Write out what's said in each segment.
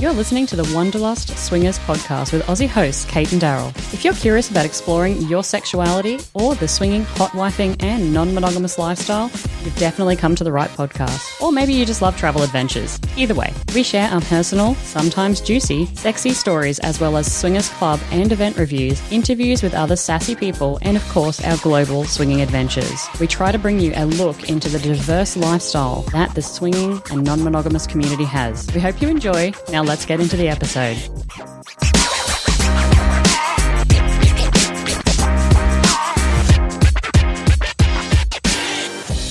You're listening to the Wanderlust Swingers podcast with Aussie hosts Kate and Daryl. If you're curious about exploring your sexuality or the swinging, hot wifing, and non monogamous lifestyle, you've definitely come to the right podcast. Or maybe you just love travel adventures. Either way, we share our personal, sometimes juicy, sexy stories as well as swingers club and event reviews, interviews with other sassy people, and of course, our global swinging adventures. We try to bring you a look into the diverse lifestyle that the swinging and non monogamous community has. We hope you enjoy. Now let's get into the episode.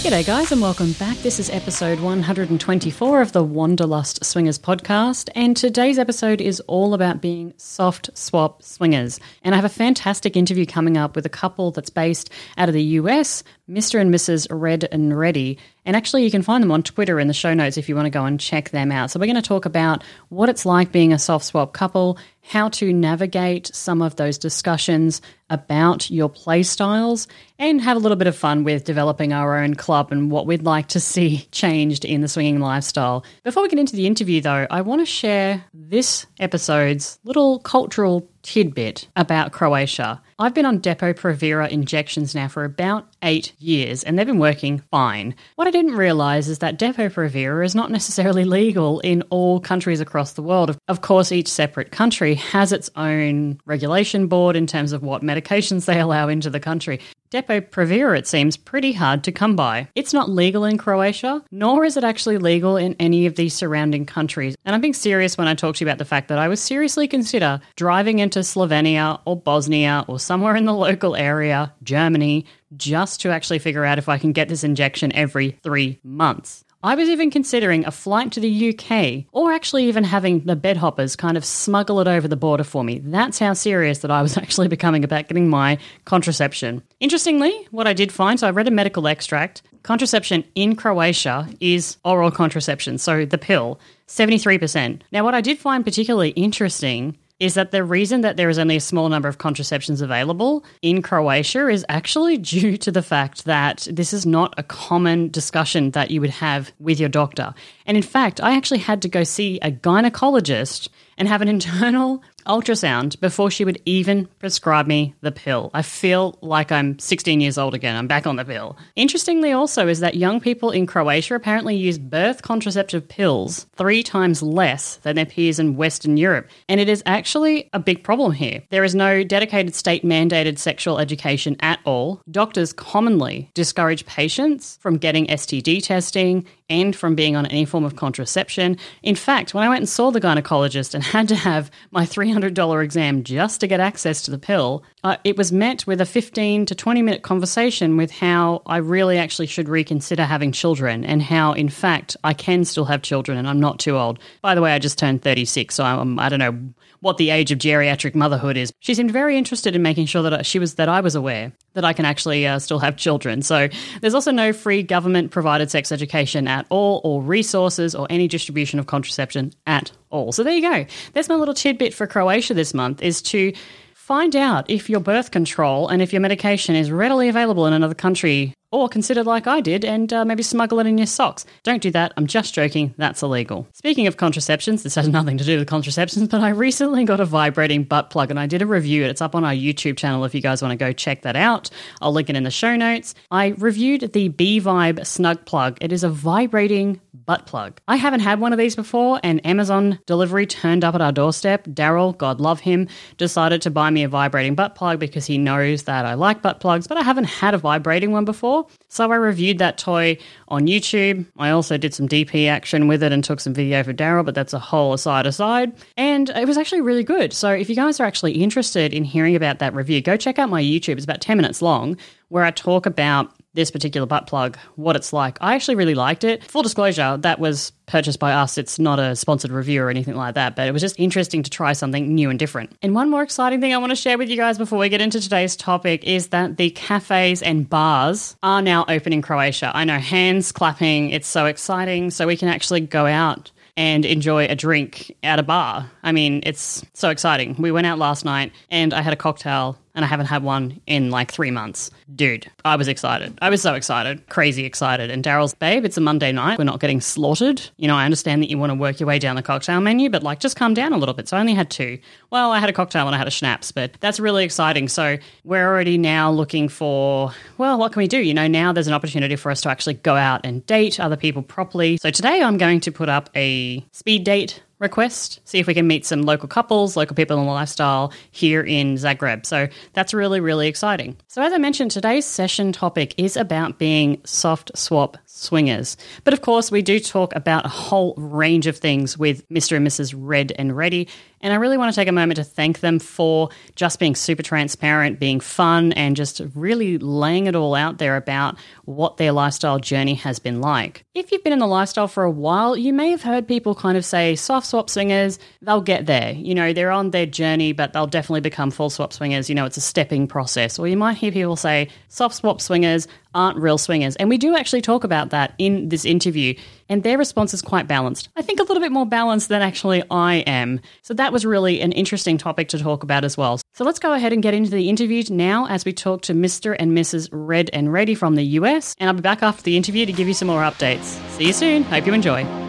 G'day, guys, and welcome back. This is episode 124 of the Wanderlust Swingers podcast, and today's episode is all about being soft swap swingers. And I have a fantastic interview coming up with a couple that's based out of the US, Mr. and Mrs. Red and Ready. And actually, you can find them on Twitter in the show notes if you want to go and check them out. So, we're going to talk about what it's like being a soft swap couple, how to navigate some of those discussions about your play styles, and have a little bit of fun with developing our own club and what we'd like to see changed in the swinging lifestyle. Before we get into the interview, though, I want to share this episode's little cultural tidbit about Croatia. I've been on Depo-Provera injections now for about eight years, and they've been working fine. What I didn't realize is that Depo-Provera is not necessarily legal in all countries across the world. Of course, each separate country has its own regulation board in terms of what medications they allow into the country. Depo-Provera, it seems, pretty hard to come by. It's not legal in Croatia, nor is it actually legal in any of these surrounding countries. And I'm being serious when I talk to you about the fact that I would seriously consider driving into Slovenia or Bosnia or somewhere in the local area, Germany, just to actually figure out if I can get this injection every three months. I was even considering a flight to the UK, or actually even having the bedhoppers kind of smuggle it over the border for me. That's how serious that I was actually becoming about getting my contraception. Interestingly, what I did find, so I read a medical extract, contraception in Croatia is oral contraception, so the pill, 73%. Now, what I did find particularly interesting is that the reason that there is only a small number of contraceptions available in Croatia is actually due to the fact that this is not a common discussion that you would have with your doctor. And in fact, I actually had to go see a gynecologist and have an internal ultrasound before she would even prescribe me the pill. I feel like I'm 16 years old again. I'm back on the pill. Interestingly, also, is that young people in Croatia apparently use birth contraceptive pills three times less than their peers in Western Europe. And it is actually a big problem here. There is no dedicated state mandated sexual education at all. Doctors commonly discourage patients from getting STD testing and from being on any form of contraception. In fact, when I went and saw the gynecologist and had to have my $300 exam just to get access to the pill, uh, it was met with a 15 to 20 minute conversation with how I really actually should reconsider having children and how, in fact, I can still have children and I'm not too old. By the way, I just turned 36, so I'm, I don't know what the age of geriatric motherhood is. She seemed very interested in making sure that she was that I was aware that I can actually uh, still have children. So there's also no free government provided sex education at all, or resources, or any distribution of contraception at all. So there you go. There's my little tidbit for Croatia this month: is to find out if your birth control and if your medication is readily available in another country or consider like I did and uh, maybe smuggle it in your socks. Don't do that. I'm just joking. That's illegal. Speaking of contraceptions, this has nothing to do with contraceptions, but I recently got a vibrating butt plug and I did a review. It's up on our YouTube channel if you guys want to go check that out. I'll link it in the show notes. I reviewed the B Vibe Snug Plug. It is a vibrating butt plug. I haven't had one of these before, and Amazon delivery turned up at our doorstep. Daryl, God love him, decided to buy me a vibrating butt plug because he knows that I like butt plugs, but I haven't had a vibrating one before. So I reviewed that toy on YouTube. I also did some DP action with it and took some video for Daryl, but that's a whole aside aside. And it was actually really good. So if you guys are actually interested in hearing about that review, go check out my YouTube. It's about 10 minutes long where I talk about this particular butt plug, what it's like. I actually really liked it. Full disclosure, that was purchased by us. It's not a sponsored review or anything like that, but it was just interesting to try something new and different. And one more exciting thing I want to share with you guys before we get into today's topic is that the cafes and bars are now open in Croatia. I know hands clapping, it's so exciting. So we can actually go out and enjoy a drink at a bar. I mean, it's so exciting. We went out last night and I had a cocktail and I haven't had one in like three months. Dude, I was excited. I was so excited, crazy excited. And Daryl's, babe, it's a Monday night. We're not getting slaughtered. You know, I understand that you want to work your way down the cocktail menu, but like just calm down a little bit. So I only had two. Well, I had a cocktail and I had a schnapps, but that's really exciting. So we're already now looking for, well, what can we do? You know, now there's an opportunity for us to actually go out and date other people properly. So today I'm going to put up a speed date request, see if we can meet some local couples, local people in the lifestyle here in Zagreb. So that's really, really exciting. So, as I mentioned, today's session topic is about being soft swap swingers. But of course, we do talk about a whole range of things with Mr. and Mrs. Red and Ready. And I really want to take a moment to thank them for just being super transparent, being fun, and just really laying it all out there about what their lifestyle journey has been like. If you've been in the lifestyle for a while, you may have heard people kind of say soft swap swingers, they'll get there. You know, they're on their journey, but they'll definitely become full swap swingers. You know, it's a stepping process. Or you might hear people say soft swap swingers, aren't real swingers. And we do actually talk about that in this interview, and their response is quite balanced. I think a little bit more balanced than actually I am. So that was really an interesting topic to talk about as well. So let's go ahead and get into the interview now as we talk to Mr. and Mrs. Red and Ready from the US. And I'll be back after the interview to give you some more updates. See you soon. Hope you enjoy.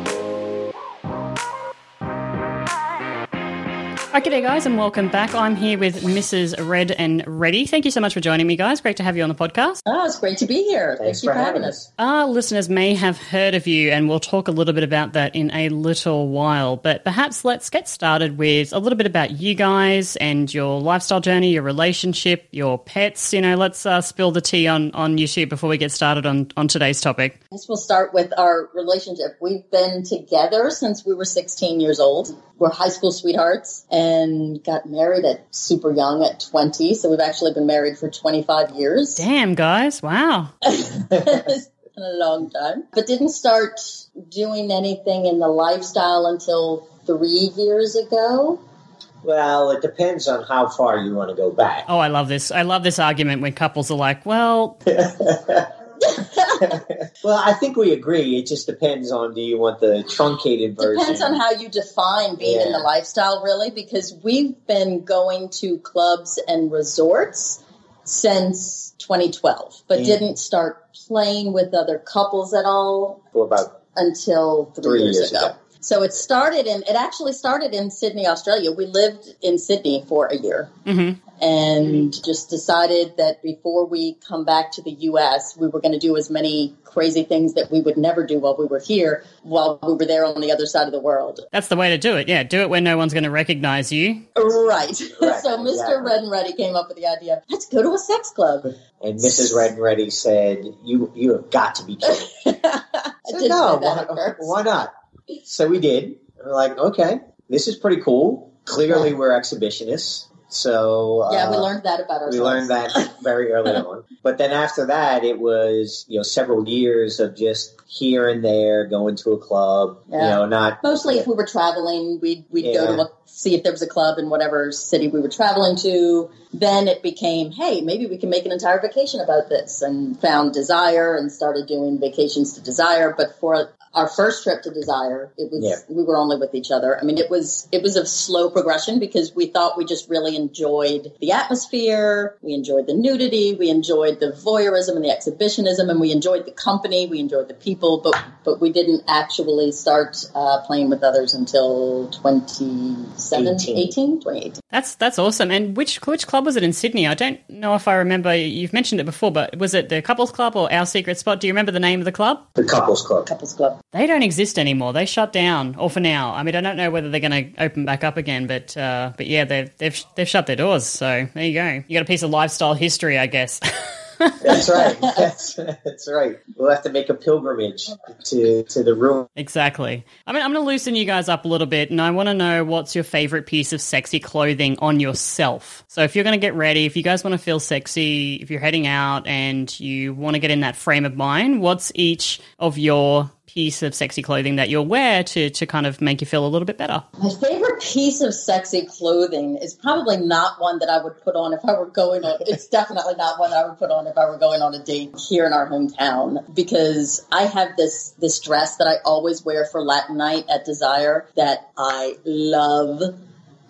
Okay, there, guys, and welcome back. I'm here with Mrs. Red and Ready. Thank you so much for joining me, guys. Great to have you on the podcast. Oh, it's great to be here. Thanks Thank you for having us. Our listeners may have heard of you, and we'll talk a little bit about that in a little while. But perhaps let's get started with a little bit about you guys and your lifestyle journey, your relationship, your pets. You know, let's uh, spill the tea on, on you two before we get started on, on today's topic. I guess we'll start with our relationship. We've been together since we were 16 years old. We're high school sweethearts and got married at super young at 20. So we've actually been married for 25 years. Damn, guys. Wow. it's been a long time. But didn't start doing anything in the lifestyle until three years ago. Well, it depends on how far you want to go back. Oh, I love this. I love this argument when couples are like, well, well, I think we agree. It just depends on do you want the truncated version? Depends on how you define being in the lifestyle, really, because we've been going to clubs and resorts since 2012, but Yeah. didn't start playing with other couples at all for about until three, Three years, years ago. ago. So it started in, it actually started in Sydney, Australia. We lived in Sydney for a year mhm. and just decided that before we come back to the US, we were going to do as many crazy things that we would never do while we were here, while we were there on the other side of the world. that's the way to do it. Yeah, do it when no one's going to recognize you. Right. Right, so Mr. exactly. Red and Ready came up with the idea, let's go to a sex club. and Mrs. Red and Ready said, "You you have got to be kidding." I So, did no, say that at why, why not? So we did. We're like, okay, this is pretty cool. Clearly, we're exhibitionists. So Yeah, we uh, learned that about ourselves. We learned that very early on. But then after that, it was, you know, several years of just here and there going to a club, you know, not. Mostly if we were traveling, we'd, we'd go to a, see if there was a club in whatever city we were traveling to. Then it became, hey, maybe we can make an entire vacation about this and found Desire and started doing vacations to Desire. But for our first trip to Desire, it was, Yeah. we were only with each other. I mean, it was, it was a slow progression because we thought we just really enjoyed the atmosphere. We enjoyed the nudity. We enjoyed the voyeurism and the exhibitionism and we enjoyed the company. We enjoyed the people, but, but we didn't actually start uh, playing with others until 2017, 18. 18, 2018. That's that's awesome. And which which club was it in Sydney? I don't know if I remember. You've mentioned it before, but was it the couples club or our secret spot? Do you remember the name of the club? The couples club. Couples Club. They don't exist anymore. They shut down, or for now. I mean, I don't know whether they're going to open back up again, but uh, but yeah, they've they've they've shut their doors. So there you go. You got a piece of lifestyle history, I guess. That's right. That's, that's right. We'll have to make a pilgrimage to, to the room. exactly. I mean, I'm going to loosen you guys up a little bit, and I want to know what's your favorite piece of sexy clothing on yourself. So if you're going to get ready, if you guys want to feel sexy, if you're heading out and you want to get in that frame of mind, what's each of your piece of sexy clothing that you'll wear to to kind of make you feel a little bit better? My favorite piece of sexy clothing is probably not one that I would put on if I were going on. It's definitely not one that I would put on if I were going on a date here in our hometown because I have this this dress that I always wear for Latin night at Desire that I love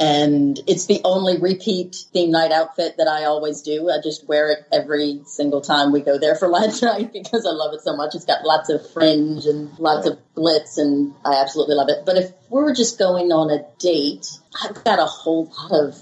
And it's the only repeat theme night outfit that I always do. I just wear it every single time we go there for lunch night because I love it so much. It's got lots of fringe and lots of glitz and I absolutely love it. But if we're just going on a date, I've got a whole lot of,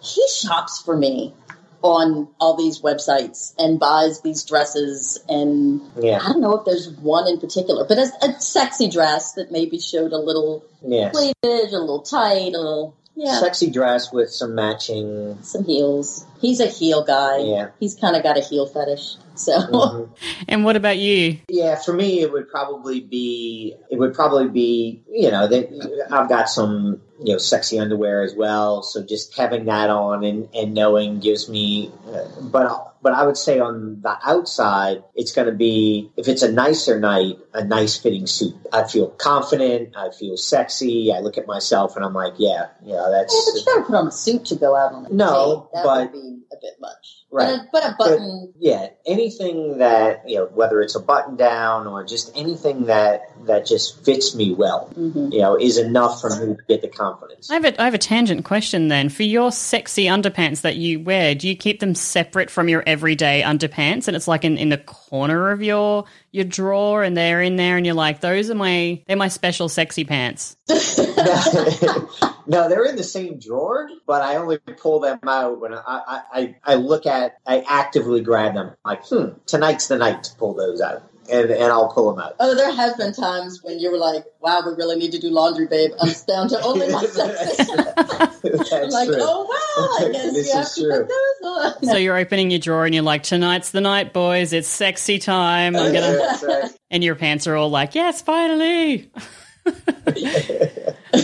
he shops for me on all these websites and buys these dresses and Yeah. I don't know if there's one in particular, but a, a sexy dress that maybe showed a little cleavage, a little tight, a little yeah, Sexy dress with some matching. some heels. He's a heel guy. Yeah. He's kind of got a heel fetish. So Mhm. And what about you? Yeah, for me, it would probably be it would probably be you know that I've got some you know sexy underwear as well, so just having that on and, and knowing gives me. Uh, but but I would say on the outside, it's going to be if it's a nicer night, a nice fitting suit. I feel confident. I feel sexy. I look at myself and I'm like, yeah, yeah, yeah, that's but you gotta put on a suit to go out on a No, date. That but- would be a bit much. Right. But a, but a button. yeah anything that you know whether it's a button down or just anything that that just fits me well mhm. you know is enough for me to get the confidence I have a, I have a tangent question then. For your sexy underpants that you wear, do you keep them separate from your everyday underpants? And it's like in, in the corner of your your drawer and they're in there and you're like, those are my they're my special sexy pants. no they're in the same drawer but i only pull them out when i i, I, I look at i actively grab them like hmm tonight's the night to pull those out and, and i'll pull them out Oh, there have been times when you were like, "Wow, we really need to do laundry, babe." I'm down to only my sexy. That's I'm like, true. oh wow, I guess This you have is to true. put those on. So you're opening your drawer and you're like, tonight's the night, boys. It's sexy time. I'm gonna That's right. and your pants are all like, yes, finally.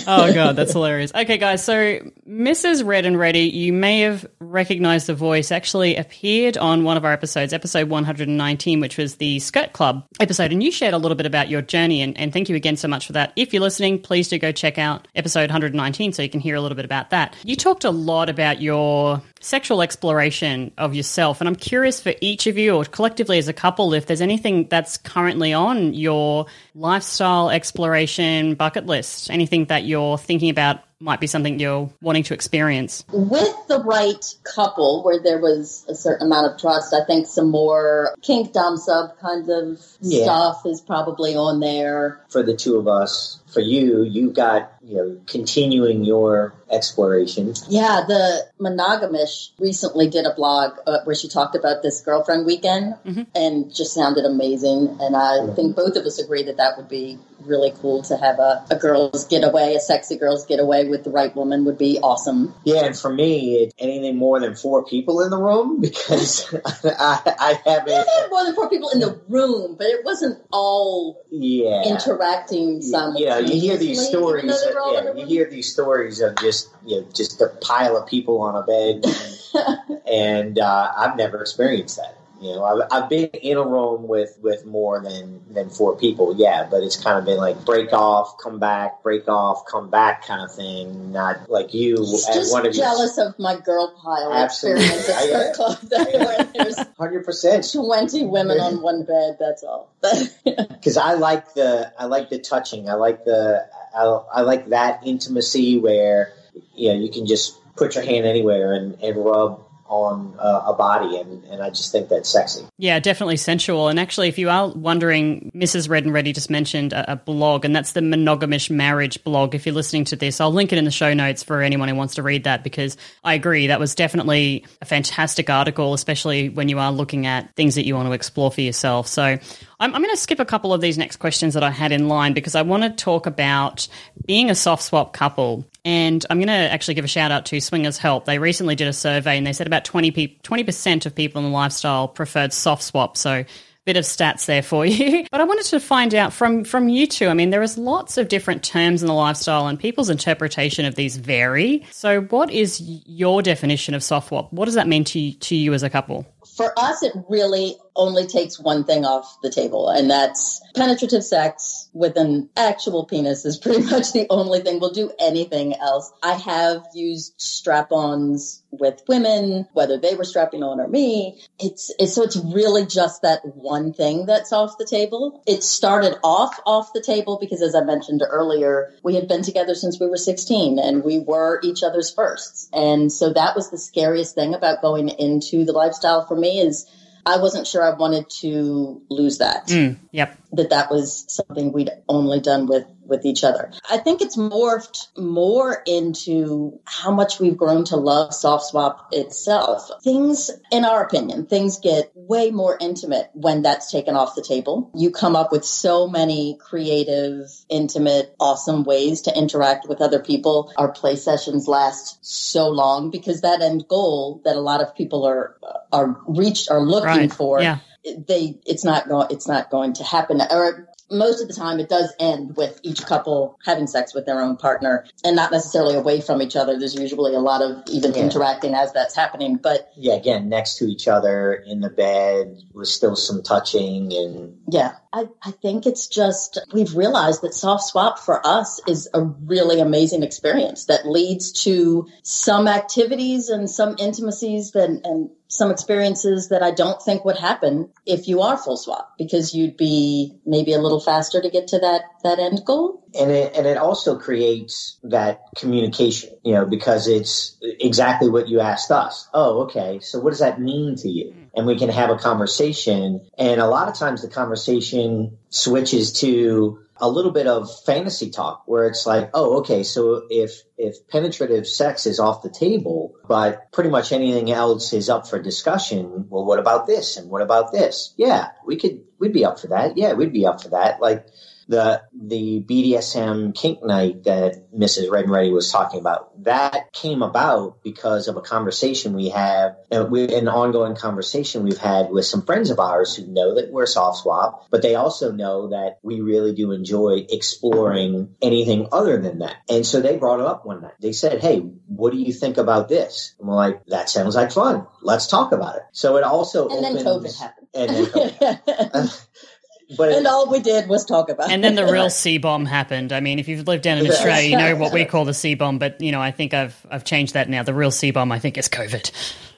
Oh god, that's hilarious. Okay, guys, so Mrs. Red and Ready, you may have recognized the voice. Actually, appeared on one of our episodes, episode 119, which was the Skirt Club episode, and you shared a little bit about your journey. And, and thank you again so much for that. If you're listening, please do go check out episode 119 so you can hear a little bit about that. You talked a lot about your sexual exploration of yourself, and I'm curious for each of you, or collectively as a couple, if there's anything that's currently on your lifestyle exploration bucket list, anything that you're thinking about might be something you're wanting to experience. With the right couple, where there was a certain amount of trust, I think some more kink dom sub kind of Yeah. stuff is probably on there. for the two of us for you you got you know continuing your exploration Yeah, the monogamish recently did a blog uh, where she talked about this girlfriend weekend Mhm. and just sounded amazing. And I think both of us agree that that would be really cool to have a, a girls getaway, a sexy girls getaway with the right woman would be awesome. Yeah, and for me, it, anything more than four people in the room because I, I haven't. had more than four people in the room, but it wasn't all Yeah, interacting you know, simultaneously. You hear these stories. Of, were all in yeah, you room. hear these stories of just you know just a pile of people on a bed, and, and uh, I've never experienced that. You know, I've, I've been in a room with, with more than, than four people, yeah, but it's kind of been like break off, come back, break off, come back kind of thing. Not like you just one of your jealous of my girl pile Absolutely. experience at I Club. That where hundred percent. 20 women on one bed, that's all. because I like the I like the touching. I like the I, I like that intimacy where you know you can just put your hand anywhere and, and rub on uh, a body, and, and I just think that's sexy. Yeah, definitely sensual. And actually, if you are wondering, Mrs. Red and Ready just mentioned a, a blog, and that's the Monogamish Marriage blog. If you're listening to this, I'll link it in the show notes for anyone who wants to read that because I agree that was definitely a fantastic article, especially when you are looking at things that you want to explore for yourself. So I'm, I'm going to skip a couple of these next questions that I had in line because I want to talk about being a soft swap couple. And I'm going to actually give a shout out to Swingers Help. They recently did a survey and they said about 20 pe- 20% of people in the lifestyle preferred soft swap. So bit of stats there for you. But I wanted to find out from from you two. I mean, there is lots of different terms in the lifestyle and people's interpretation of these vary. So what is your definition of soft swap? What does that mean to to you as a couple? For us, it really only takes one thing off the table, and that's penetrative sex with an actual penis is pretty much the only thing. We'll do anything else. I have used strap-ons with women, whether they were strapping on or me. It's, it's so it's really just that one thing that's off the table. It started off off the table because, as I mentioned earlier, we had been together since we were 16 and we were each other's firsts. And so that was the scariest thing about going into the lifestyle for me is I wasn't sure I wanted to lose that. Mm, yep. That that was something we'd only done with with each other. I think it's morphed more into how much we've grown to love soft swap itself. Things, in our opinion, things get way more intimate when that's taken off the table. You come up with so many creative, intimate, awesome ways to interact with other people. Our play sessions last so long because that end goal that a lot of people are are reached are looking Right. for Yeah. they it's not going it's not going to happen or most of the time it does end with each couple having sex with their own partner and not necessarily away from each other there's usually a lot of even Yeah. interacting as that's happening but Yeah, again, next to each other in the bed with still some touching and yeah I, I think it's just we've realized that soft swap for us is a really amazing experience that leads to some activities and some intimacies that and some experiences that I don't think would happen if you are full swap because you'd be maybe a little faster to get to that that end goal. And it and it also creates that communication, you know, because it's exactly what you asked us. Oh, okay. So what does that mean to you? Mm. And we can have a conversation. And a lot of times the conversation switches to a little bit of fantasy talk where it's like, oh, okay, so if if penetrative sex is off the table, but pretty much anything else is up for discussion, well, what about this and what about this? Yeah, we could we'd be up for that. Yeah, we'd be up for that. Like the the BDSM kink night that Mrs. Red and Ready was talking about. That came about because of a conversation we have, uh, we, an ongoing conversation we've had with some friends of ours who know that we're soft swap, but they also know that we really do enjoy exploring anything other than that. And so they brought it up one night. They said, "Hey, what do you think about this?" And we're like, "That sounds like fun. Let's talk about it." So it also And then COVID happened. And then COVID. But and all we did was talk about And then the real C bomb happened. I mean, if you've lived down in Australia, you know what we call the C bomb. But you know, I think I've I've changed that now. The real C bomb, I think, is COVID.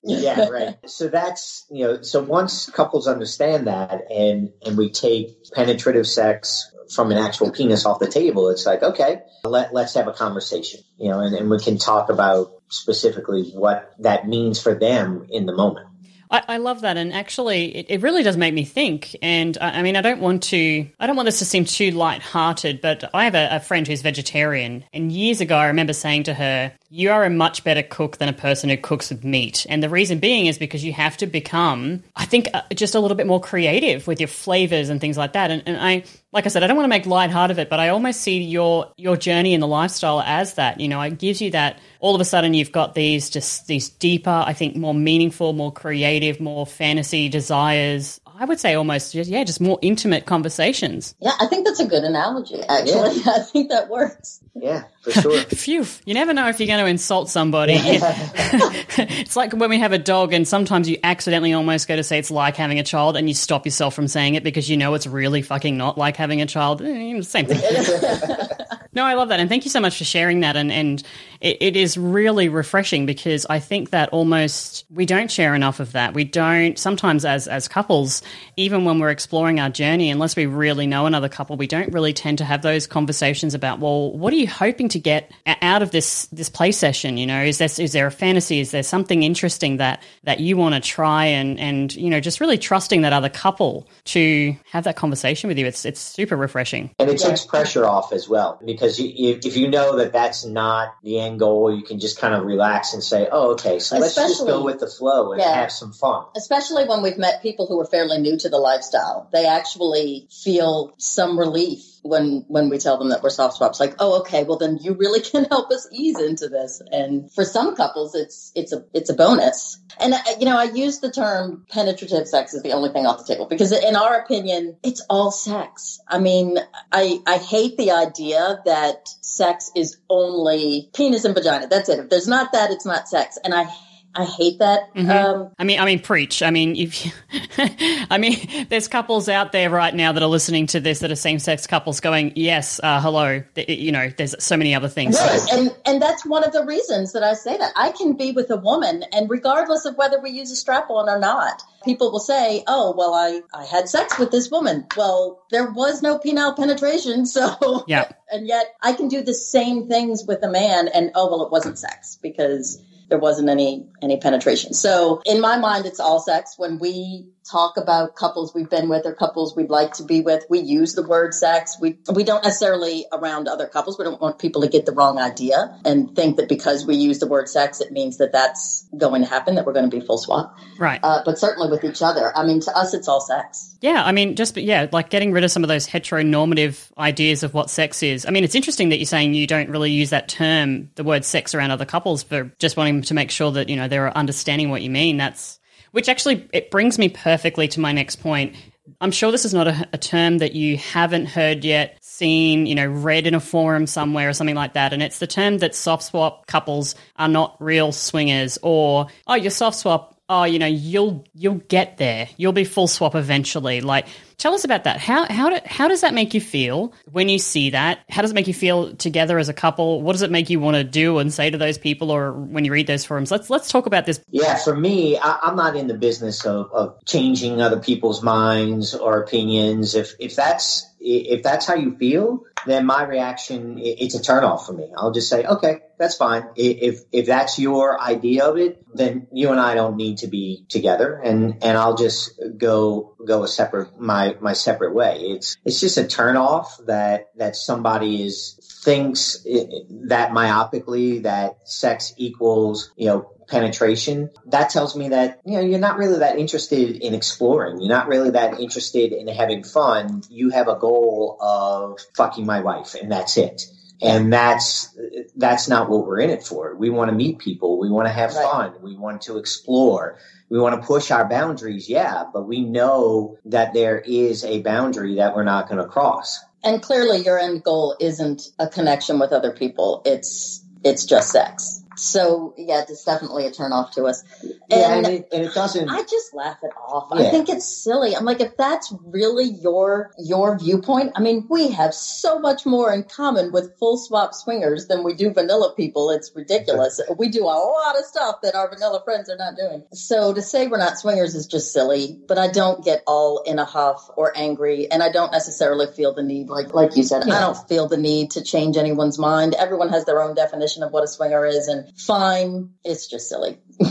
yeah, right. So that's you know, so once couples understand that, and and we take penetrative sex from an actual penis off the table, it's like okay, let let's have a conversation, you know, and, and we can talk about specifically what that means for them in the moment. I, I love that, and actually, it, it really does make me think. And I, I mean, I don't want to, I don't want this to seem too light-hearted, but I have a, a friend who's vegetarian, and years ago, I remember saying to her, "You are a much better cook than a person who cooks with meat." And the reason being is because you have to become, I think, uh, just a little bit more creative with your flavors and things like that. And, and I, like I said, I don't want to make light heart of it, but I almost see your your journey in the lifestyle as that. You know, it gives you that. All of a sudden, you've got these just these deeper, I think, more meaningful, more creative, more fantasy desires. I would say almost, just, yeah, just more intimate conversations. Yeah, I think that's a good analogy. Actually, I think that works. Yeah, for sure. Phew! You never know if you're going to insult somebody. it's like when we have a dog, and sometimes you accidentally almost go to say it's like having a child, and you stop yourself from saying it because you know it's really fucking not like having a child. Eh, Same thing. No, I love that, and thank you so much for sharing that. And and it, it is really refreshing because I think that almost we don't share enough of that. We don't sometimes as as couples, even when we're exploring our journey, unless we really know another couple, we don't really tend to have those conversations about well, what are you hoping to get out of this this play session? You know, is there is there a fantasy? Is there something interesting that that you want to try? And and you know, just really trusting that other couple to have that conversation with you. It's it's super refreshing. And it takes pressure off as well because you, if, if you know that that's not the end goal, you can just kind of relax and say, "Oh, okay, so let's just go with the flow and Yeah. have some fun." Especially when we've met people who are fairly new to the lifestyle, they actually feel some relief when when we tell them that we're soft swaps. Like, oh, okay, well then you really can help us ease into this. And for some couples, it's it's a it's a bonus. And uh, you know, I use the term penetrative sex is the only thing off the table because in our opinion, it's all sex. I mean, I I hate the idea that sex is only penis and vagina. That's it. If there's not that, it's not sex. And I I hate that. Mm-hmm. Um, I mean, I mean, preach. I mean, if you, I mean, there's couples out there right now that are listening to this that are same-sex couples going, "Yes, uh, hello." You know, there's so many other things. right. And and that's one of the reasons that I say that I can be with a woman, and regardless of whether we use a strap on or not, people will say, "Oh, well, I I had sex with this woman." Well, there was no penile penetration, so Yeah. and yet I can do the same things with a man, and oh, well, it wasn't sex because there wasn't any any penetration. So in my mind, it's all sex. When we talk about couples we've been with or couples we'd like to be with, we use the word sex. We we don't necessarily around other couples. We don't want people to get the wrong idea and think that because we use the word sex, it means that that's going to happen. That we're going to be full swap. Right. Uh, but certainly with each other, I mean, to us, it's all sex. Yeah, I mean, just yeah, like getting rid of some of those heteronormative ideas of what sex is. I mean, it's interesting that you're saying you don't really use that term, the word sex, around other couples, but just wanting to make sure that you know they're understanding what you mean. That's which actually it brings me perfectly to my next point. I'm sure this is not a, a term that you haven't heard yet, seen, you know, read in a forum somewhere or something like that. And it's the term that soft swap couples are not real swingers, or oh, you're soft swap oh, you know, you'll you'll get there. You'll be full swap eventually. Like, tell us about that. How how do, how does that make you feel when you see that? How does it make you feel together as a couple? What does it make you want to do and say to those people, or when you read those forums? Let's let's talk about this. Yeah, for me, I, I'm not in the business of, of changing other people's minds or opinions. If if that's if that's how you feel, then my reaction it's a turnoff for me. I'll just say, okay, that's fine. If if that's your idea of it, then you and I don't need to be together, and and I'll just go go a separate my my separate way. It's it's just a turnoff that that somebody is thinks that myopically that sex equals you know penetration, that tells me that, you know, you're not really that interested in exploring. You're not really that interested in having fun. You have a goal of fucking my wife and that's it. And that's, that's not what we're in it for. We want to meet people. We want to have Right. fun. We want to explore. We want to push our boundaries. Yeah. But we know that there is a boundary that we're not going to cross. And clearly, your end goal isn't a connection with other people. It's it's just sex. So yeah, it's definitely a turn off to us. Yeah. And And it, and it doesn't. I just laugh it off. I think it's silly. I'm like, if that's really your your viewpoint, I mean, we have so much more in common with full swap swingers than we do vanilla people. It's ridiculous. we do a lot of stuff that our vanilla friends are not doing. So to say we're not swingers is just silly. But I don't get all in a huff or angry, and I don't necessarily feel the need, like like you said, I don't feel the need to change anyone's mind. Everyone has their own definition of what a swinger is, and fine, it's just silly.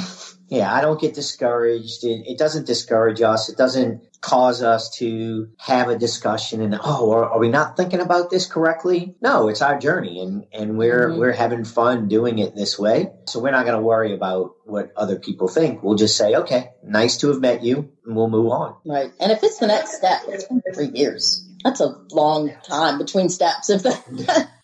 Yeah, I don't get discouraged. It, it doesn't discourage us. It doesn't cause us to have a discussion and oh, are, are we not thinking about this correctly? No, it's our journey, and and we're Mhm. we're having fun doing it this way. So we're not going to worry about what other people think. We'll just say, okay, nice to have met you, and we'll move on. Right. And if it's the next step, it's been three years. That's a long time between steps. If that,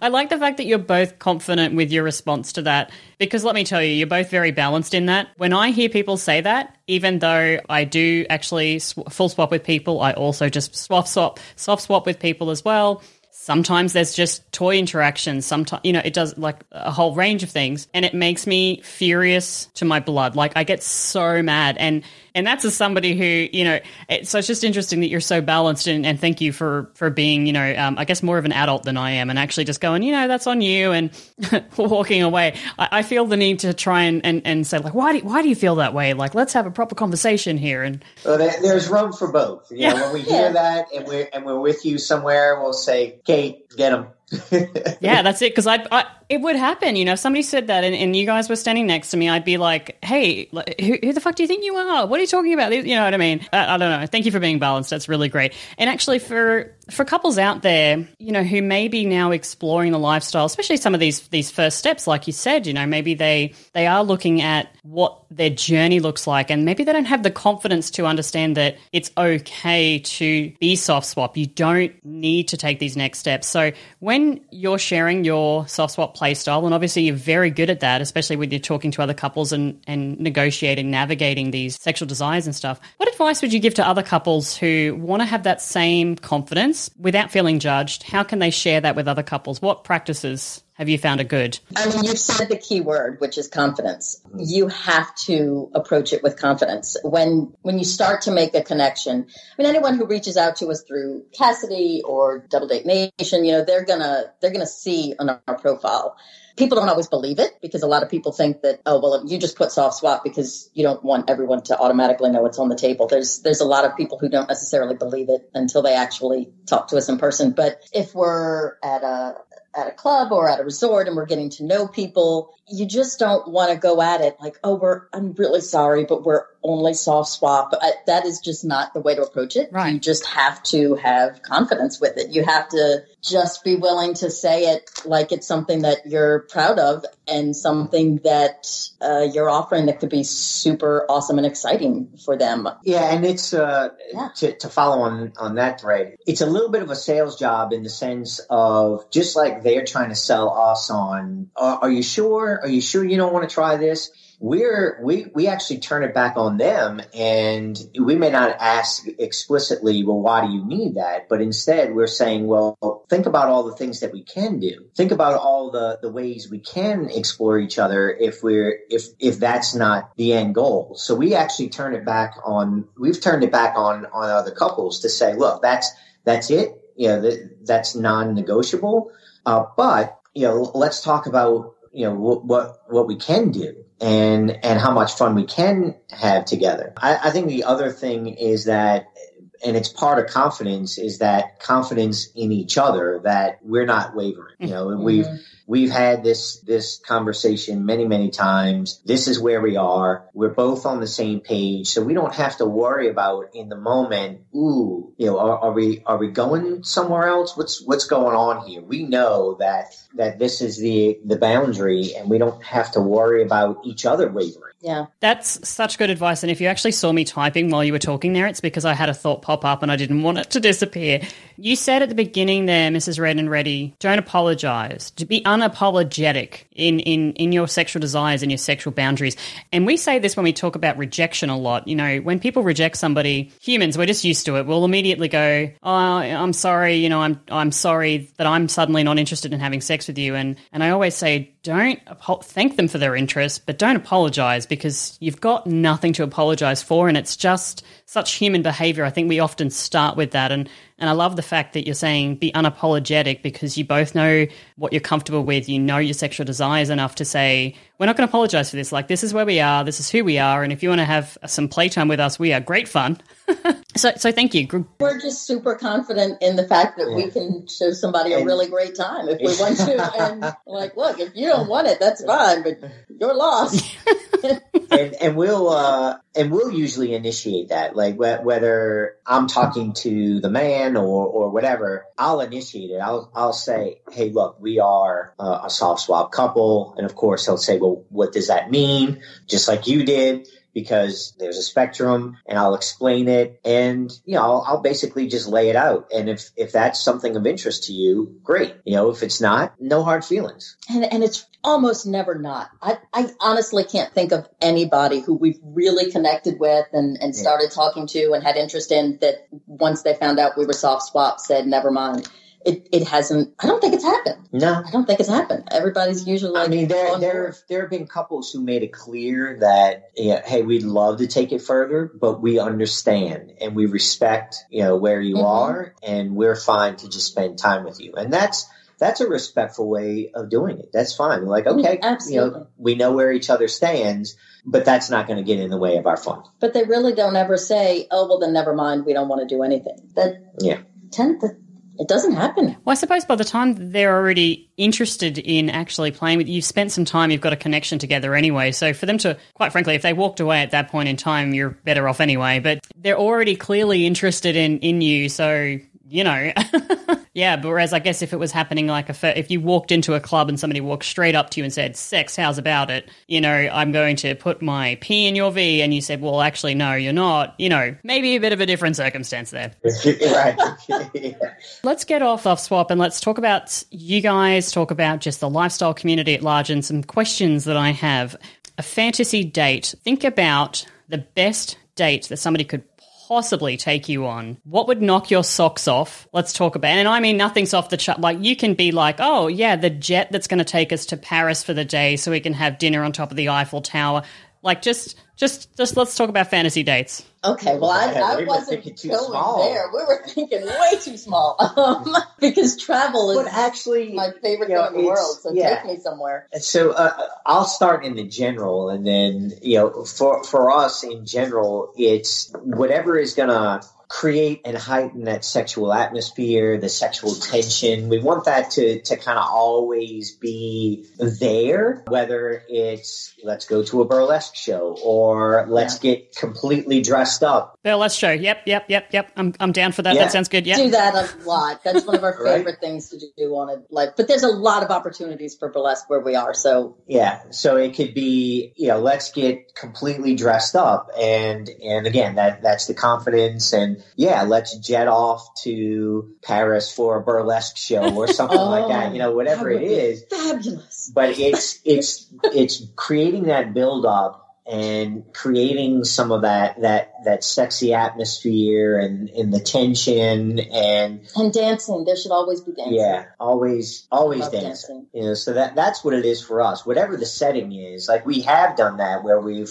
I like the fact that you're both confident with your response to that because let me tell you, you're both very balanced in that. When I hear people say that, even though I do actually sw- full swap with people, I also just swap swap soft swap with people as well. Sometimes there's just toy interactions. Sometimes, you know, it does like a whole range of things and it makes me furious to my blood. Like I get so mad and, and that's as somebody who, you know, it, so it's just interesting that you're so balanced and, and thank you for, for being, you know, um, I guess more of an adult than I am and actually just going, you know, that's on you and walking away. I, I feel the need to try and, and, and say like, why do, why do you feel that way? Like, let's have a proper conversation here. And there, there's room for both. You know, Yeah. when we Yeah. hear that and we're and we're with you somewhere, we'll say, Kate, get them. yeah, that's it. Because I, I, it would happen. You know, if somebody said that and, and you guys were standing next to me, I'd be like, "Hey, who, who the fuck do you think you are? What are you talking about?" You know what I mean? I, I don't know. Thank you for being balanced. That's really great. And actually, for for couples out there, you know, who may be now exploring the lifestyle, especially some of these these first steps, like you said, you know, maybe they they are looking at what their journey looks like, and maybe they don't have the confidence to understand that it's okay to be soft swap. You don't need to take these next steps. So when you're sharing your soft swap play style, and obviously you're very good at that, especially when you're talking to other couples and, and negotiating, navigating these sexual desires and stuff, what advice would you give to other couples who want to have that same confidence without feeling judged? How can they share that with other couples? What practices have you found a good? I mean, you've said the key word, which is confidence. Mm-hmm. You have to approach it with confidence. When when you start to make a connection, I mean, anyone who reaches out to us through Kasidie or Double Date Nation, you know, they're gonna they're gonna see on our profile people don't always believe it because a lot of people think that oh well you just put soft swap because you don't want everyone to automatically know what's on the table there's there's a lot of people who don't necessarily believe it until they actually talk to us in person but if we're at a at a club or at a resort and we're getting to know people you just don't want to go at it like, oh, we're, I'm really sorry, but we're only soft swap. I, that is just not the way to approach it. Right. You just have to have confidence with it. You have to just be willing to say it like it's something that you're proud of and something that uh, you're offering that could be super awesome and exciting for them. Yeah, and it's uh, yeah. To, to follow on on that thread. It's a little bit of a sales job in the sense of just like they're trying to sell us on. Uh, are you sure? Are you sure you don't want to try this? We're we we actually turn it back on them, and we may not ask explicitly, well, why do you need that? But instead, we're saying, well, think about all the things that we can do. Think about all the the ways we can explore each other if we're if if that's not the end goal. So we actually turn it back on. We've turned it back on on other couples to say, look, that's that's it. You know, that, that's non-negotiable. Uh, but you know, let's talk about you know what what, what we can do and and how much fun we can have together. I, I think the other thing is that and it's part of confidence is that confidence in each other that we're not wavering. You know, mm-hmm. we've we've had this this conversation many many times. This is where we are. We're both on the same page, so we don't have to worry about in the moment. Ooh, you know, are, are we are we going somewhere else? What's what's going on here? We know that that this is the the boundary, and we don't have to worry about each other wavering. Yeah. That's such good advice. And if you actually saw me typing while you were talking there, it's because I had a thought pop up and I didn't want it to disappear. You said at the beginning there, Mrs. Red and Ready, don't apologize. To be unapologetic in, in, in your sexual desires and your sexual boundaries. And we say this when we talk about rejection a lot. You know, when people reject somebody, humans, we're just used to it. We'll immediately go, Oh, I'm sorry, you know, I'm I'm sorry that I'm suddenly not interested in having sex with you. And and I always say, don't thank them for their interest, but don't apologize because you've got nothing to apologize for and it's just such human behavior. I think we often start with that. And, and I love the fact that you're saying be unapologetic because you both know what you're comfortable with. You know your sexual desires enough to say, we're not going to apologize for this. Like, this is where we are. This is who we are. And if you want to have some playtime with us, we are great fun. so, so thank you. We're just super confident in the fact that yeah. we can show somebody a really great time if we want to. And like, look, if you don't want it, that's fine, but you're lost. and, and we'll uh, and we'll usually initiate that. Like wh- whether I'm talking to the man or or whatever, I'll initiate it. I'll I'll say, hey, look, we are uh, a soft swap couple, and of course he'll say, well, what does that mean? Just like you did because there's a spectrum and I'll explain it and, you know, I'll, I'll, basically just lay it out. And if, if that's something of interest to you, great. You know, if it's not, no hard feelings. And, and it's almost never not. I, I honestly can't think of anybody who we've really connected with and, and started yeah. talking to and had interest in that once they found out we were soft swap said, never mind it, it hasn't. I don't think it's happened. No, I don't think it's happened. Everybody's usually. Like I mean, there there there have been couples who made it clear that yeah, hey, we'd love to take it further, but we understand and we respect you know where you mm-hmm. are, and we're fine to just spend time with you, and that's that's a respectful way of doing it. That's fine. We're like, okay, Absolutely. you know, we know where each other stands, but that's not going to get in the way of our fun. But they really don't ever say, oh, well, then never mind. We don't want to do anything. That yeah. Tend to it doesn't happen. Well, I suppose by the time they're already interested in actually playing with you, you've spent some time, you've got a connection together anyway. So for them to, quite frankly, if they walked away at that point in time, you're better off anyway. But they're already clearly interested in in you, so you know. Yeah, but whereas I guess if it was happening like a if you walked into a club and somebody walked straight up to you and said, "Sex, how's about it?" You know, I'm going to put my P in your V, and you said, "Well, actually, no, you're not." You know, maybe a bit of a different circumstance there. right. let's get off off swap and let's talk about you guys. Talk about just the lifestyle community at large and some questions that I have. A fantasy date. Think about the best date that somebody could possibly take you on, what would knock your socks off? Let's talk about, and I mean nothing's off the chart. Like you can be like, oh yeah, the jet that's going to take us to Paris for the day, so we can have dinner on top of the Eiffel Tower. Like just, just, just let's talk about fantasy dates. Okay, well, I, Yeah, I we wasn't thinking too going small. there. We were thinking way too small um, because travel is But actually, my favorite you know, thing in the world. So yeah. take me somewhere. And So uh, I'll start in the general, and then you know, for for us in general, it's whatever is gonna create and heighten that sexual atmosphere, the sexual tension. We want that to to kind of always be there, whether it's let's go to a burlesque show or let's get completely dressed up. Burlesque show. Yep, yep, yep, yep. I'm, I'm down for that. Yeah. That sounds good. Yeah. Do that a lot. That's one of our Right. favorite things to do on a like. But there's a lot of opportunities for burlesque where we are. So Yeah, so it could be, you know, let's get completely dressed up, and and again, that that's the confidence, and yeah, let's jet off to Paris for a burlesque show or something like that, oh, you know, whatever it is. fabulous. But it's it's it's creating that build up and creating some of that that that sexy atmosphere and and the tension and And dancing, there should always be dancing. yeah, always, always dancing. dancing. You know, so that that's what it is for us. Whatever the setting is, like we have done that where we've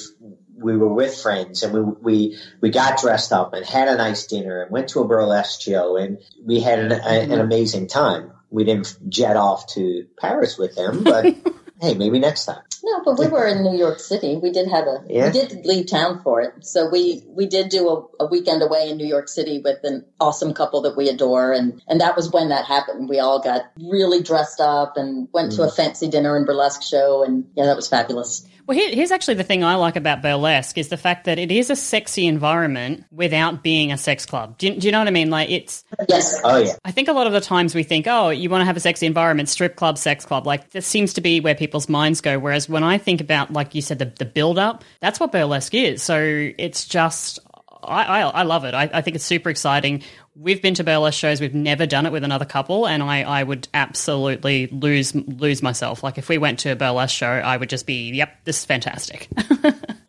we were with friends and we we we got dressed up and had a nice dinner and went to a burlesque show and we had an, a, Mm-hmm. an amazing time. We didn't jet off to Paris with them, but hey, maybe next time. No, but we were in New York City. We did have a Yeah. we did leave town for it. So we we did do a, a weekend away in New York City with an awesome couple that we adore and and that was when that happened. We all got really dressed up and went to a Mm. fancy dinner and burlesque show and yeah, that was fabulous. Well, here, here's actually the thing I like about burlesque is the fact that it is a sexy environment without being a sex club. Do you, do you know what I mean? Like it's. Yes. Oh yeah, I think a lot of the times we think, oh, you want to have a sexy environment, strip club, sex club. Like this seems to be where people's minds go. Whereas when I think about, like you said, the, the build up, that's what burlesque is. So it's just, I, I, I love it. I, I think it's super exciting. We've been to burlesque shows. We've never done it with another couple, and I, I would absolutely lose lose myself. Like if we went to a burlesque show, I would just be, yep, this is fantastic.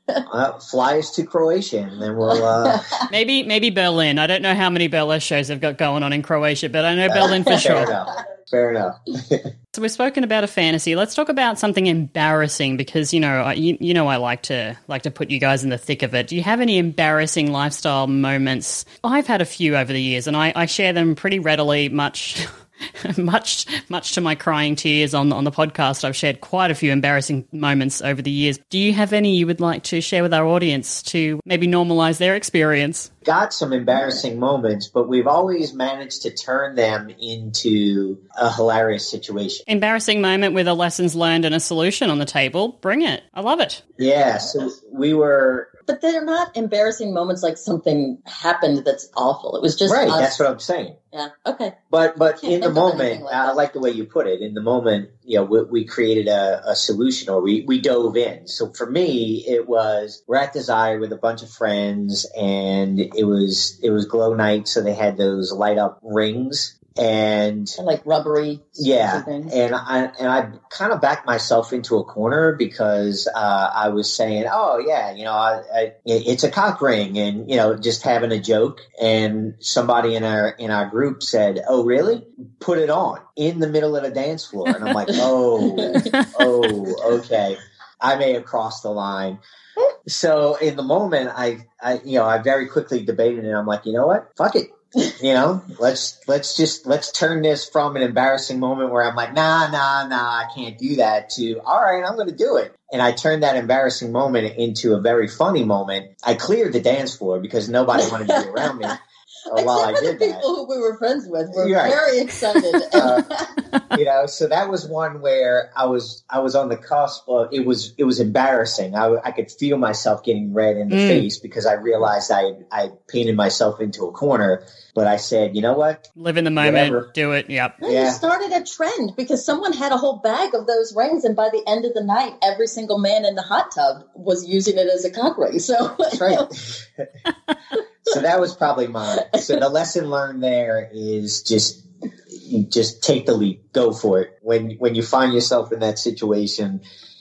uh, fly us to Croatia and then we'll. Uh, maybe maybe Berlin. I don't know how many burlesque shows they've got going on in Croatia, but I know Berlin for sure. Fair enough. So we've spoken about a fantasy. Let's talk about something embarrassing because you know I, you, you know I like to like to put you guys in the thick of it. Do you have any embarrassing lifestyle moments? I've had a few over the years, and I, I share them pretty readily. Much. much much to my crying tears on on the podcast I've shared quite a few embarrassing moments over the years. Do you have any you would like to share with our audience to maybe normalize their experience? got some embarrassing moments, but we've always managed to turn them into a hilarious situation. Embarrassing moment with a lessons learned and a solution on the table. Bring it. I love it. Yeah, so we were But they're not embarrassing moments like something happened that's awful. It was just right. us. That's what I'm saying. yeah. Okay. But but in the think of anything moment, like I like the way you put it. In the moment, you know, we, we created a, a solution, or we we dove in. So for me, it was we're at Desire with a bunch of friends, and it was it was glow night, so they had those light up rings, and like rubbery Yeah, and I and I kind of backed myself into a corner because uh, I was saying, "Oh yeah, you know, I, I, it's a cock ring," and you know, just having a joke. And somebody in our in our group said, "Oh really? Put it on in the middle of the dance floor," and I'm like, "Oh, oh, okay." I may have crossed the line. So in the moment, I, I, you know, I very quickly debated it. I'm like, you know what? Fuck it. You know, let's let's just let's turn this from an embarrassing moment where I'm like, nah, nah, nah, I can't do that to all right, I'm to do it. And I turned that embarrassing moment into a very funny moment. I cleared the dance floor because nobody wanted to be around me while I Except for the did that. people who we were friends with were You're right. very excited. Uh, you know so that was one where i was i was on the cusp of it was it was embarrassing i, I could feel myself getting red in the Mm. face because i realized i i painted myself into a corner but i said you know what Live in the moment. Whatever. Do it. Yep. No, Yeah. You started a trend because someone had a whole bag of those rings, and by the end of the night, every single man in the hot tub was using it as a cock ring. So that's right so that was probably mine so the lesson learned there is just you just take the leap go for it when when you find yourself in that situation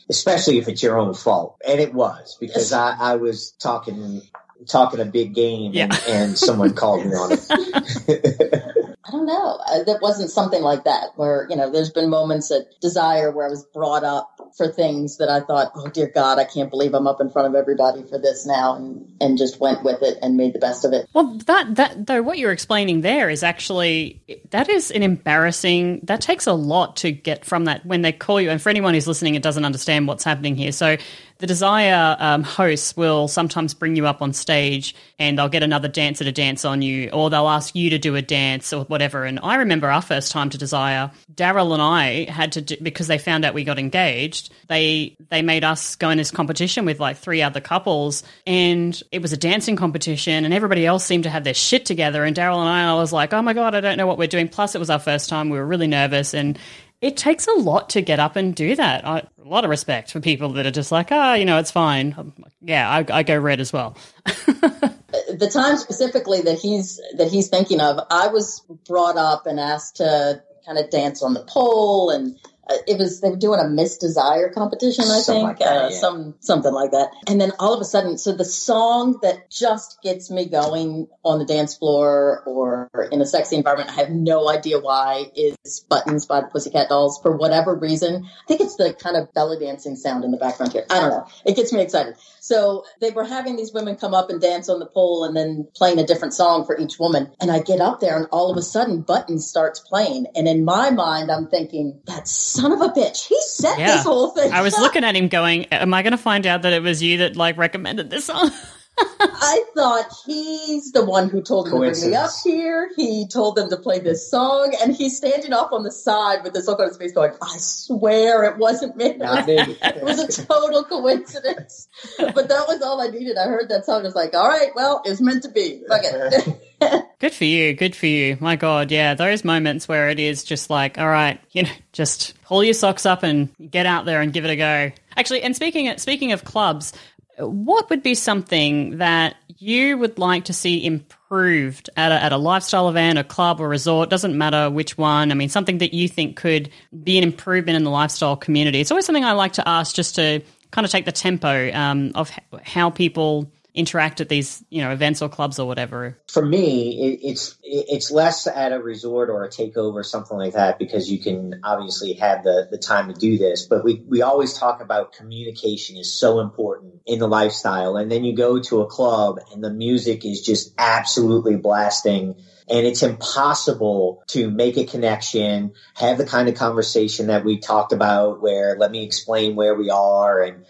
especially if it's your own fault and it was because i i was talking talking a big game Yeah. and, and someone called me on it. I don't know. Uh, That wasn't something like that where, you know, there's been moments at Desire where I was brought up for things that I thought, oh dear God, I can't believe I'm up in front of everybody for this now and, and just went with it and made the best of it. Well, that that though what you're explaining there is actually that is an embarrassing. That takes a lot to get from that when they call you. And for anyone who's listening it doesn't understand what's happening here, so the Desire um, hosts will sometimes bring you up on stage and they'll get another dancer to dance on you, or they'll ask you to do a dance or whatever. And I remember our first time to Desire, Daryl and I had to do, because they found out we got engaged. They they made us go in this competition with like three other couples, and it was a dancing competition, and everybody else seemed to have their shit together. And Daryl and I, I was like, oh my god, I don't know what we're doing. Plus, it was our first time; we were really nervous and. It takes a lot to get up and do that. I, a lot of respect for people that are just like, ah, you know, it's fine. Yeah, I, I go red as well. the time specifically that he's that he's thinking of, I was brought up and asked to kind of dance on the pole, and it was they were doing a Miss Desire competition, I Something think, like that, uh, yeah. some something like that. And then all of a sudden, so the song that just gets me going on the dance floor or in a sexy environment, I have no idea why, is "Buttons" by the Pussycat Dolls. For whatever reason, I think it's the kind of belly dancing sound in the background here. I don't know. It gets me excited. So they were having these women come up and dance on the pole and then playing a different song for each woman. And I get up there and all of a sudden Buttons starts playing. And in my mind, I'm thinking, that son of a bitch, he set Yeah. this whole thing. I was looking at him going, am I going to find out that it was you that like recommended this song? I thought he's the one who told them to bring me up here. He told them to play this song, and he's standing off on the side with this look on his face, going, "I swear it wasn't me." It was a total coincidence, but that was all I needed. I heard that song. I was like, "All right, well, it's meant to be." Fuck it. Good for you. Good for you. My God. Yeah. Those moments where it is just like, all right, you know, just pull your socks up and get out there and give it a go. Actually, and speaking, speaking of clubs, what would be something that you would like to see improved at a, at a lifestyle event, a club or resort? Doesn't matter which one. I mean, something that you think could be an improvement in the lifestyle community. It's always something I like to ask just to kind of take the tempo um, of how people interact at these, you know, events or clubs or whatever. For me, it, it's it's less at a resort or a takeover, or something like that, because you can obviously have the, the time to do this. But we, we always talk about communication is so important in the lifestyle. And then you go to a club and the music is just absolutely blasting. And it's impossible to make a connection, have the kind of conversation that we talked about where let me explain where we are and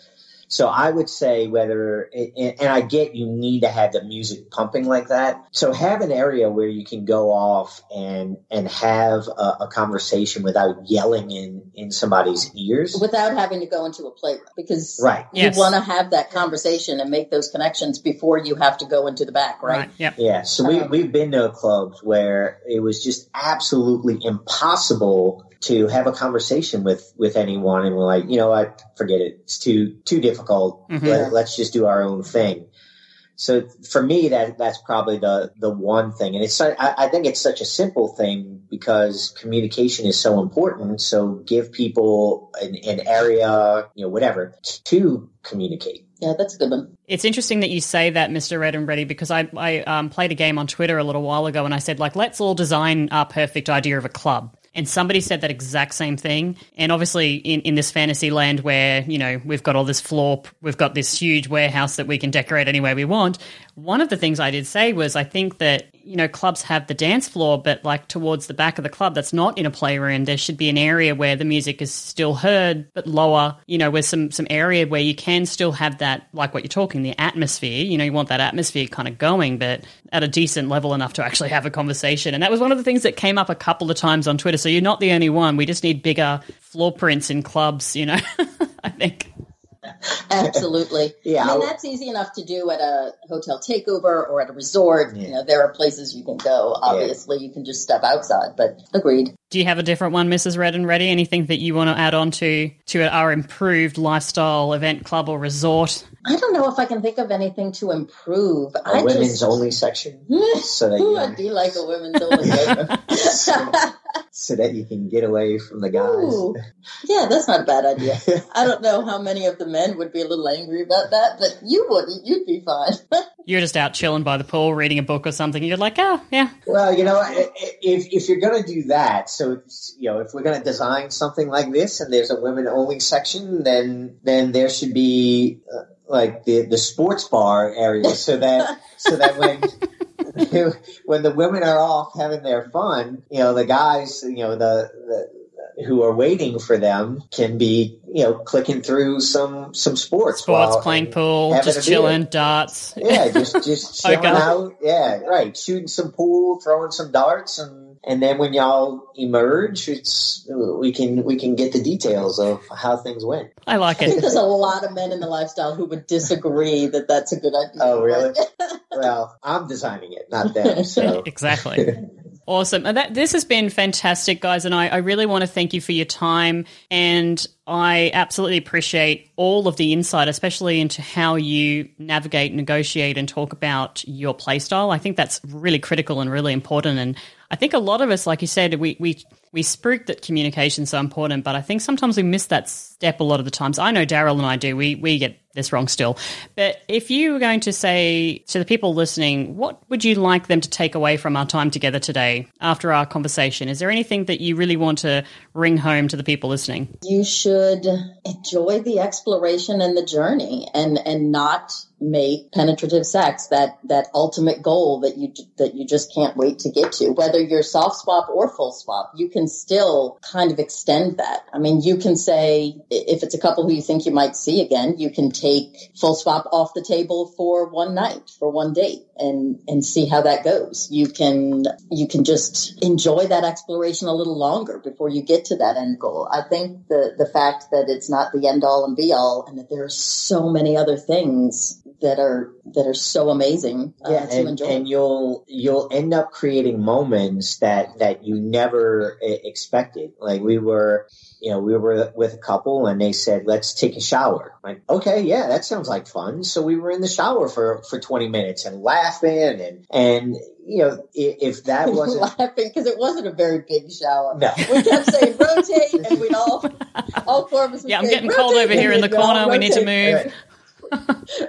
so I would say whether, and I get you need to have the music pumping like that. So have an area where you can go off and and have a, a conversation without yelling in in somebody's ears. Without having to go into a playroom, because Right. Yes. you want to have that conversation and make those connections before you have to go into the back, right? Yep. Yeah. So we Um, we've been to clubs where it was just absolutely impossible to have a conversation with with anyone, and we're like, you know what, forget it. It's too too difficult. Mhm. Let, let's just do our own thing. So for me, that that's probably the the one thing, and it's I, I think it's such a simple thing because communication is so important. So give people an, an area, you know, whatever, to communicate. Yeah, that's a good one. It's interesting that you say that, Mr. Red and Ready, because I, I um, played a game on Twitter a little while ago and I said, like, let's all design our perfect idea of a club. And somebody said that exact same thing. And obviously, in, in this fantasy land where, you know, we've got all this floor, we've got this huge warehouse that we can decorate any way we want. One of the things I did say was I think that, you know, clubs have the dance floor, but like towards the back of the club that's not in a playroom, there should be an area where the music is still heard, but lower, you know, with some, some area where you can still have that, like what you're talking, the atmosphere. You know, you want that atmosphere kind of going, but at a decent level enough to actually have a conversation. And that was one of the things that came up a couple of times on Twitter. So you're not the only one. We just need bigger floor prints in clubs, you know, I think. Absolutely. Yeah, I mean, that's easy enough to do at a hotel takeover or at a resort. Yeah. You know, there are places you can go. Obviously, you can just step outside, but agreed. Do you have a different one, Mrs. Red and Ready? Anything that you want to add on to to our improved lifestyle event club or resort? I don't know if I can think of anything to improve. A I women's just, only section, so that Ooh, you I do like a women's only. so that you can get away from the guys. Ooh. Yeah, that's not a bad idea. I don't know how many of the men would be a little angry about that, but you wouldn't. You'd be fine. You're just out chilling by the pool, reading a book or something. And you're like, oh, yeah. Well, you know, if if you're going to do that, so you know, if we're going to design something like this, and there's a women only section, then then there should be uh, like the the sports bar area, so that so that when when the women are off having their fun, you know, the guys, you know, the, the who are waiting for them can be, you know, clicking through some some sports, sports, playing pool, just chilling, darts. Yeah, just just chilling okay. out. Yeah, right, shooting some pool, throwing some darts, and and then when y'all emerge, it's we can we can get the details of how things went. I like it. I think there's a lot of men in the lifestyle who would disagree that that's a good idea. Oh, really? well, I'm designing it, not them. So exactly. Awesome. That, this has been fantastic, guys. And I, I really want to thank you for your time. And I absolutely appreciate all of the insight, especially into how you navigate, negotiate, and talk about your playstyle. I think that's really critical and really important. And I think a lot of us, like you said, we we we spruik that communication's so important, but I think sometimes we miss that step a lot of the times. I know Daryl and I do. We we get this wrong still. But if you were going to say to the people listening, what would you like them to take away from our time together today after our conversation? Is there anything that you really want to ring home to the people listening? You should enjoy the exploration and the journey and and not make penetrative sex that that ultimate goal that you that you just can't wait to get to. Whether you're soft swap or full swap you can still kind of extend that. I mean you can say if it's a couple who you think you might see again you can take full swap off the table for one night for one date and and see how that goes. You can you can just enjoy that exploration a little longer before you get to that end goal. I think the the fact that it's not the end all and be all and that there are so many other things that are that are so amazing uh, yeah, to and, enjoy. And you'll you'll end up creating moments that that you never expected. Like we were, you know, we were with a couple and they said, "Let's take a shower." Like, okay, yeah, that sounds like fun. So we were in the shower for for twenty minutes and laughing and and you know, if, that wasn't laughing because it wasn't a very big shower. No, we kept saying rotate, and we'd all all four of us. Yeah, I'm getting cold over here in the corner. We need to move.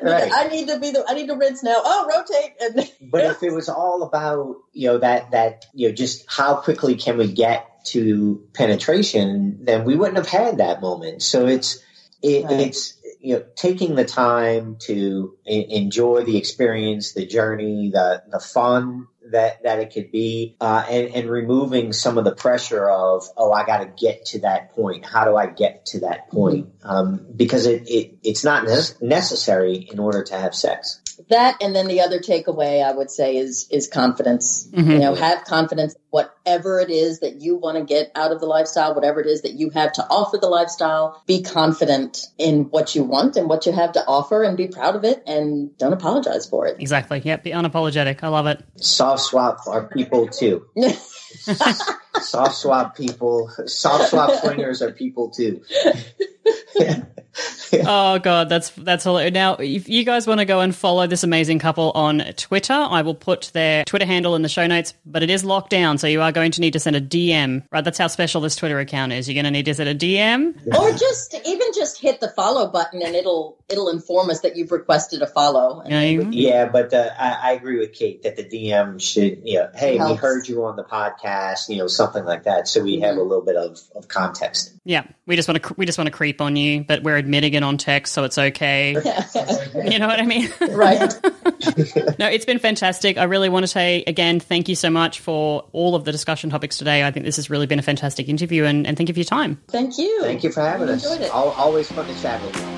Right. I need to be the I need to rinse now. Oh, rotate. And but if it was all about you know that that you know just how quickly can we get to penetration, then we wouldn't have had that moment. So it's it, right. it's you know taking the time to enjoy the experience, the journey, the the fun that that it could be, uh, and, and removing some of the pressure of oh I got to get to that point. How do I get to that point? Um, because it, it it's not necessary in order to have sex that and then the other takeaway I would say is is confidence. Mm-hmm. You know, have confidence whatever it is that you want to get out of the lifestyle, whatever it is that you have to offer the lifestyle, be confident in what you want and what you have to offer and be proud of it and don't apologize for it. Exactly. Yep, be unapologetic. I love it. Soft swap are people too. soft swap people, soft swap swingers are people too. oh god, that's that's hilarious. Now, if you guys want to go and follow this amazing couple on Twitter, I will put their Twitter handle in the show notes. But it is locked down, so you are going to need to send a DM. Right, that's how special this Twitter account is. You're going to need to send a DM, or just even just hit the follow button, and it'll it'll inform us that you've requested a follow. Yeah, yeah but uh, I, I, agree with Kate that the DM should, you know, hey, we heard you on the podcast, you know, something like that, so we mm-hmm. have a little bit of, of context. Yeah, we just want to we just want to creep on you, but we're admitting it on text, so it's okay. you know what I mean? right. no, it's been fantastic. I really want to say again, thank you so much for all of the discussion topics today. I think this has really been a fantastic interview, and, and thank you for your time. Thank you. Thank you for having us. I always fun to chat with you.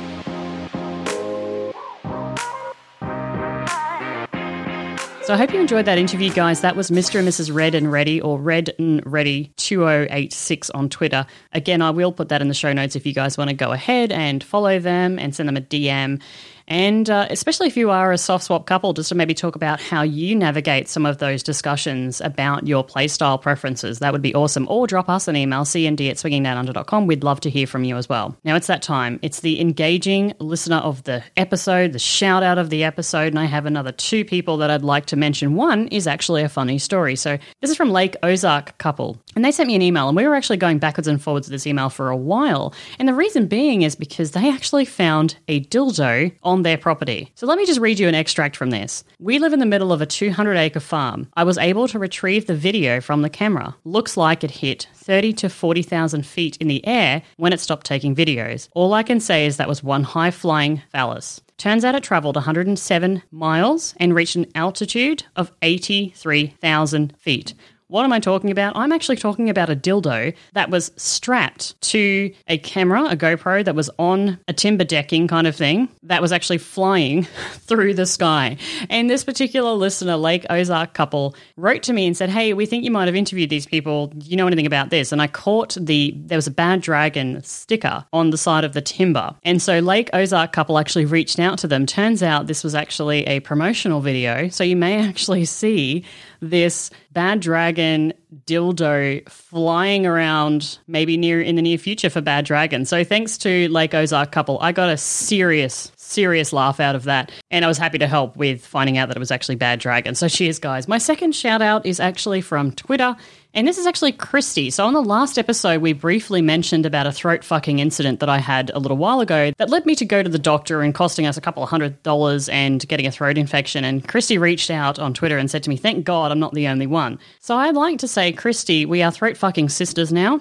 So I hope you enjoyed that interview, guys. That was Mr. and Mrs. Red and Ready or Red and Ready 2086 on Twitter. Again, I will put that in the show notes if you guys want to go ahead and follow them and send them a DM And uh, especially if you are a soft swap couple, just to maybe talk about how you navigate some of those discussions about your playstyle preferences. That would be awesome. Or drop us an email, cnd at swingingdownunder.com. We'd love to hear from you as well. Now it's that time. It's the engaging listener of the episode, the shout out of the episode. And I have another two people that I'd like to mention. One is actually a funny story. So this is from Lake Ozark couple. And they sent me an email, and we were actually going backwards and forwards with this email for a while. And the reason being is because they actually found a dildo on their property. So let me just read you an extract from this. We live in the middle of a 200 acre farm. I was able to retrieve the video from the camera. Looks like it hit 30 to 40,000 feet in the air when it stopped taking videos. All I can say is that was one high flying phallus. Turns out it traveled 107 miles and reached an altitude of 83,000 feet. What am I talking about? I'm actually talking about a dildo that was strapped to a camera, a GoPro that was on a timber decking kind of thing that was actually flying through the sky. And this particular listener, Lake Ozark couple, wrote to me and said, Hey, we think you might have interviewed these people. Do you know anything about this? And I caught the, there was a bad dragon sticker on the side of the timber. And so Lake Ozark couple actually reached out to them. Turns out this was actually a promotional video. So you may actually see this bad dragon dildo flying around maybe near in the near future for bad dragon. So thanks to Lake Ozark couple, I got a serious serious laugh out of that and I was happy to help with finding out that it was actually bad dragon. So cheers guys. My second shout out is actually from Twitter and this is actually Christy. So, on the last episode, we briefly mentioned about a throat fucking incident that I had a little while ago that led me to go to the doctor and costing us a couple of hundred dollars and getting a throat infection. And Christy reached out on Twitter and said to me, Thank God I'm not the only one. So, I'd like to say, Christy, we are throat fucking sisters now.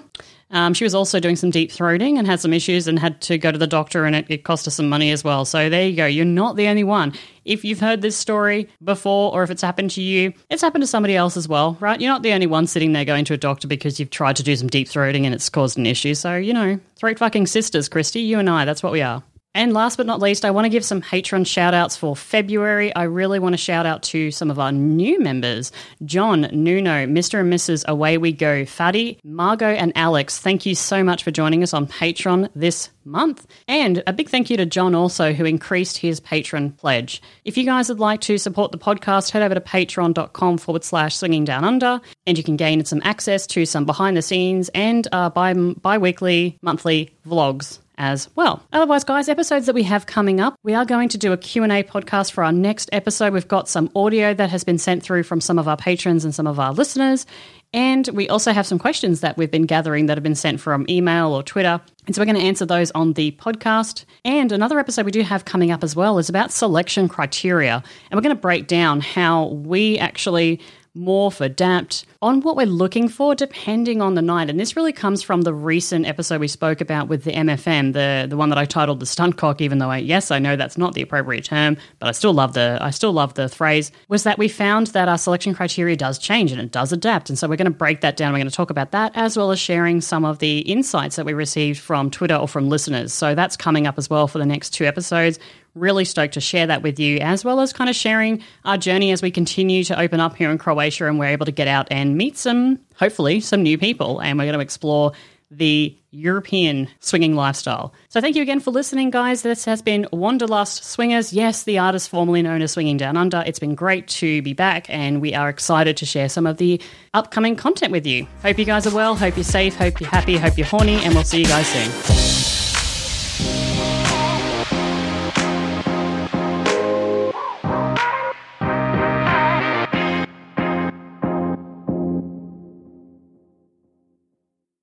Um, she was also doing some deep throating and had some issues and had to go to the doctor, and it, it, cost her some money as well. So there you go. You're not the only one. If you've heard this story before, or if it's happened to you, it's happened to somebody else as well, right? You're not the only one sitting there going to a doctor because you've tried to do some deep throating and it's caused an issue. So, you know, throat fucking sisters, Christy, you and I, that's what we are. And last but not least, I want to give some Patreon shout outs for February. I really want to shout out to some of our new members John, Nuno, Mr. and Mrs. Away We Go, Faddy, Margot, and Alex. Thank you so much for joining us on Patreon this month. And a big thank you to John also, who increased his patron pledge. If you guys would like to support the podcast, head over to patreon.com forward slash swinging down under, and you can gain some access to some behind the scenes and uh, bi weekly, monthly vlogs as well. Otherwise, guys, episodes that we have coming up, we are going to do a Q&A podcast for our next episode. We've got some audio that has been sent through from some of our patrons and some of our listeners. And we also have some questions that we've been gathering that have been sent from email or Twitter. And so we're going to answer those on the podcast. And another episode we do have coming up as well is about selection criteria. And we're going to break down how we actually morph, adapt on what we're looking for depending on the night. And this really comes from the recent episode we spoke about with the MFM, the the one that I titled the stunt cock, even though I yes, I know that's not the appropriate term, but I still love the I still love the phrase, was that we found that our selection criteria does change and it does adapt. And so we're going to break that down. We're going to talk about that as well as sharing some of the insights that we received from Twitter or from listeners. So that's coming up as well for the next two episodes. Really stoked to share that with you, as well as kind of sharing our journey as we continue to open up here in Croatia and we're able to get out and meet some, hopefully, some new people. And we're going to explore the European swinging lifestyle. So thank you again for listening, guys. This has been Wanderlust Swingers. Yes, the artist formerly known as Swinging Down Under. It's been great to be back, and we are excited to share some of the upcoming content with you. Hope you guys are well. Hope you're safe. Hope you're happy. Hope you're horny, and we'll see you guys soon.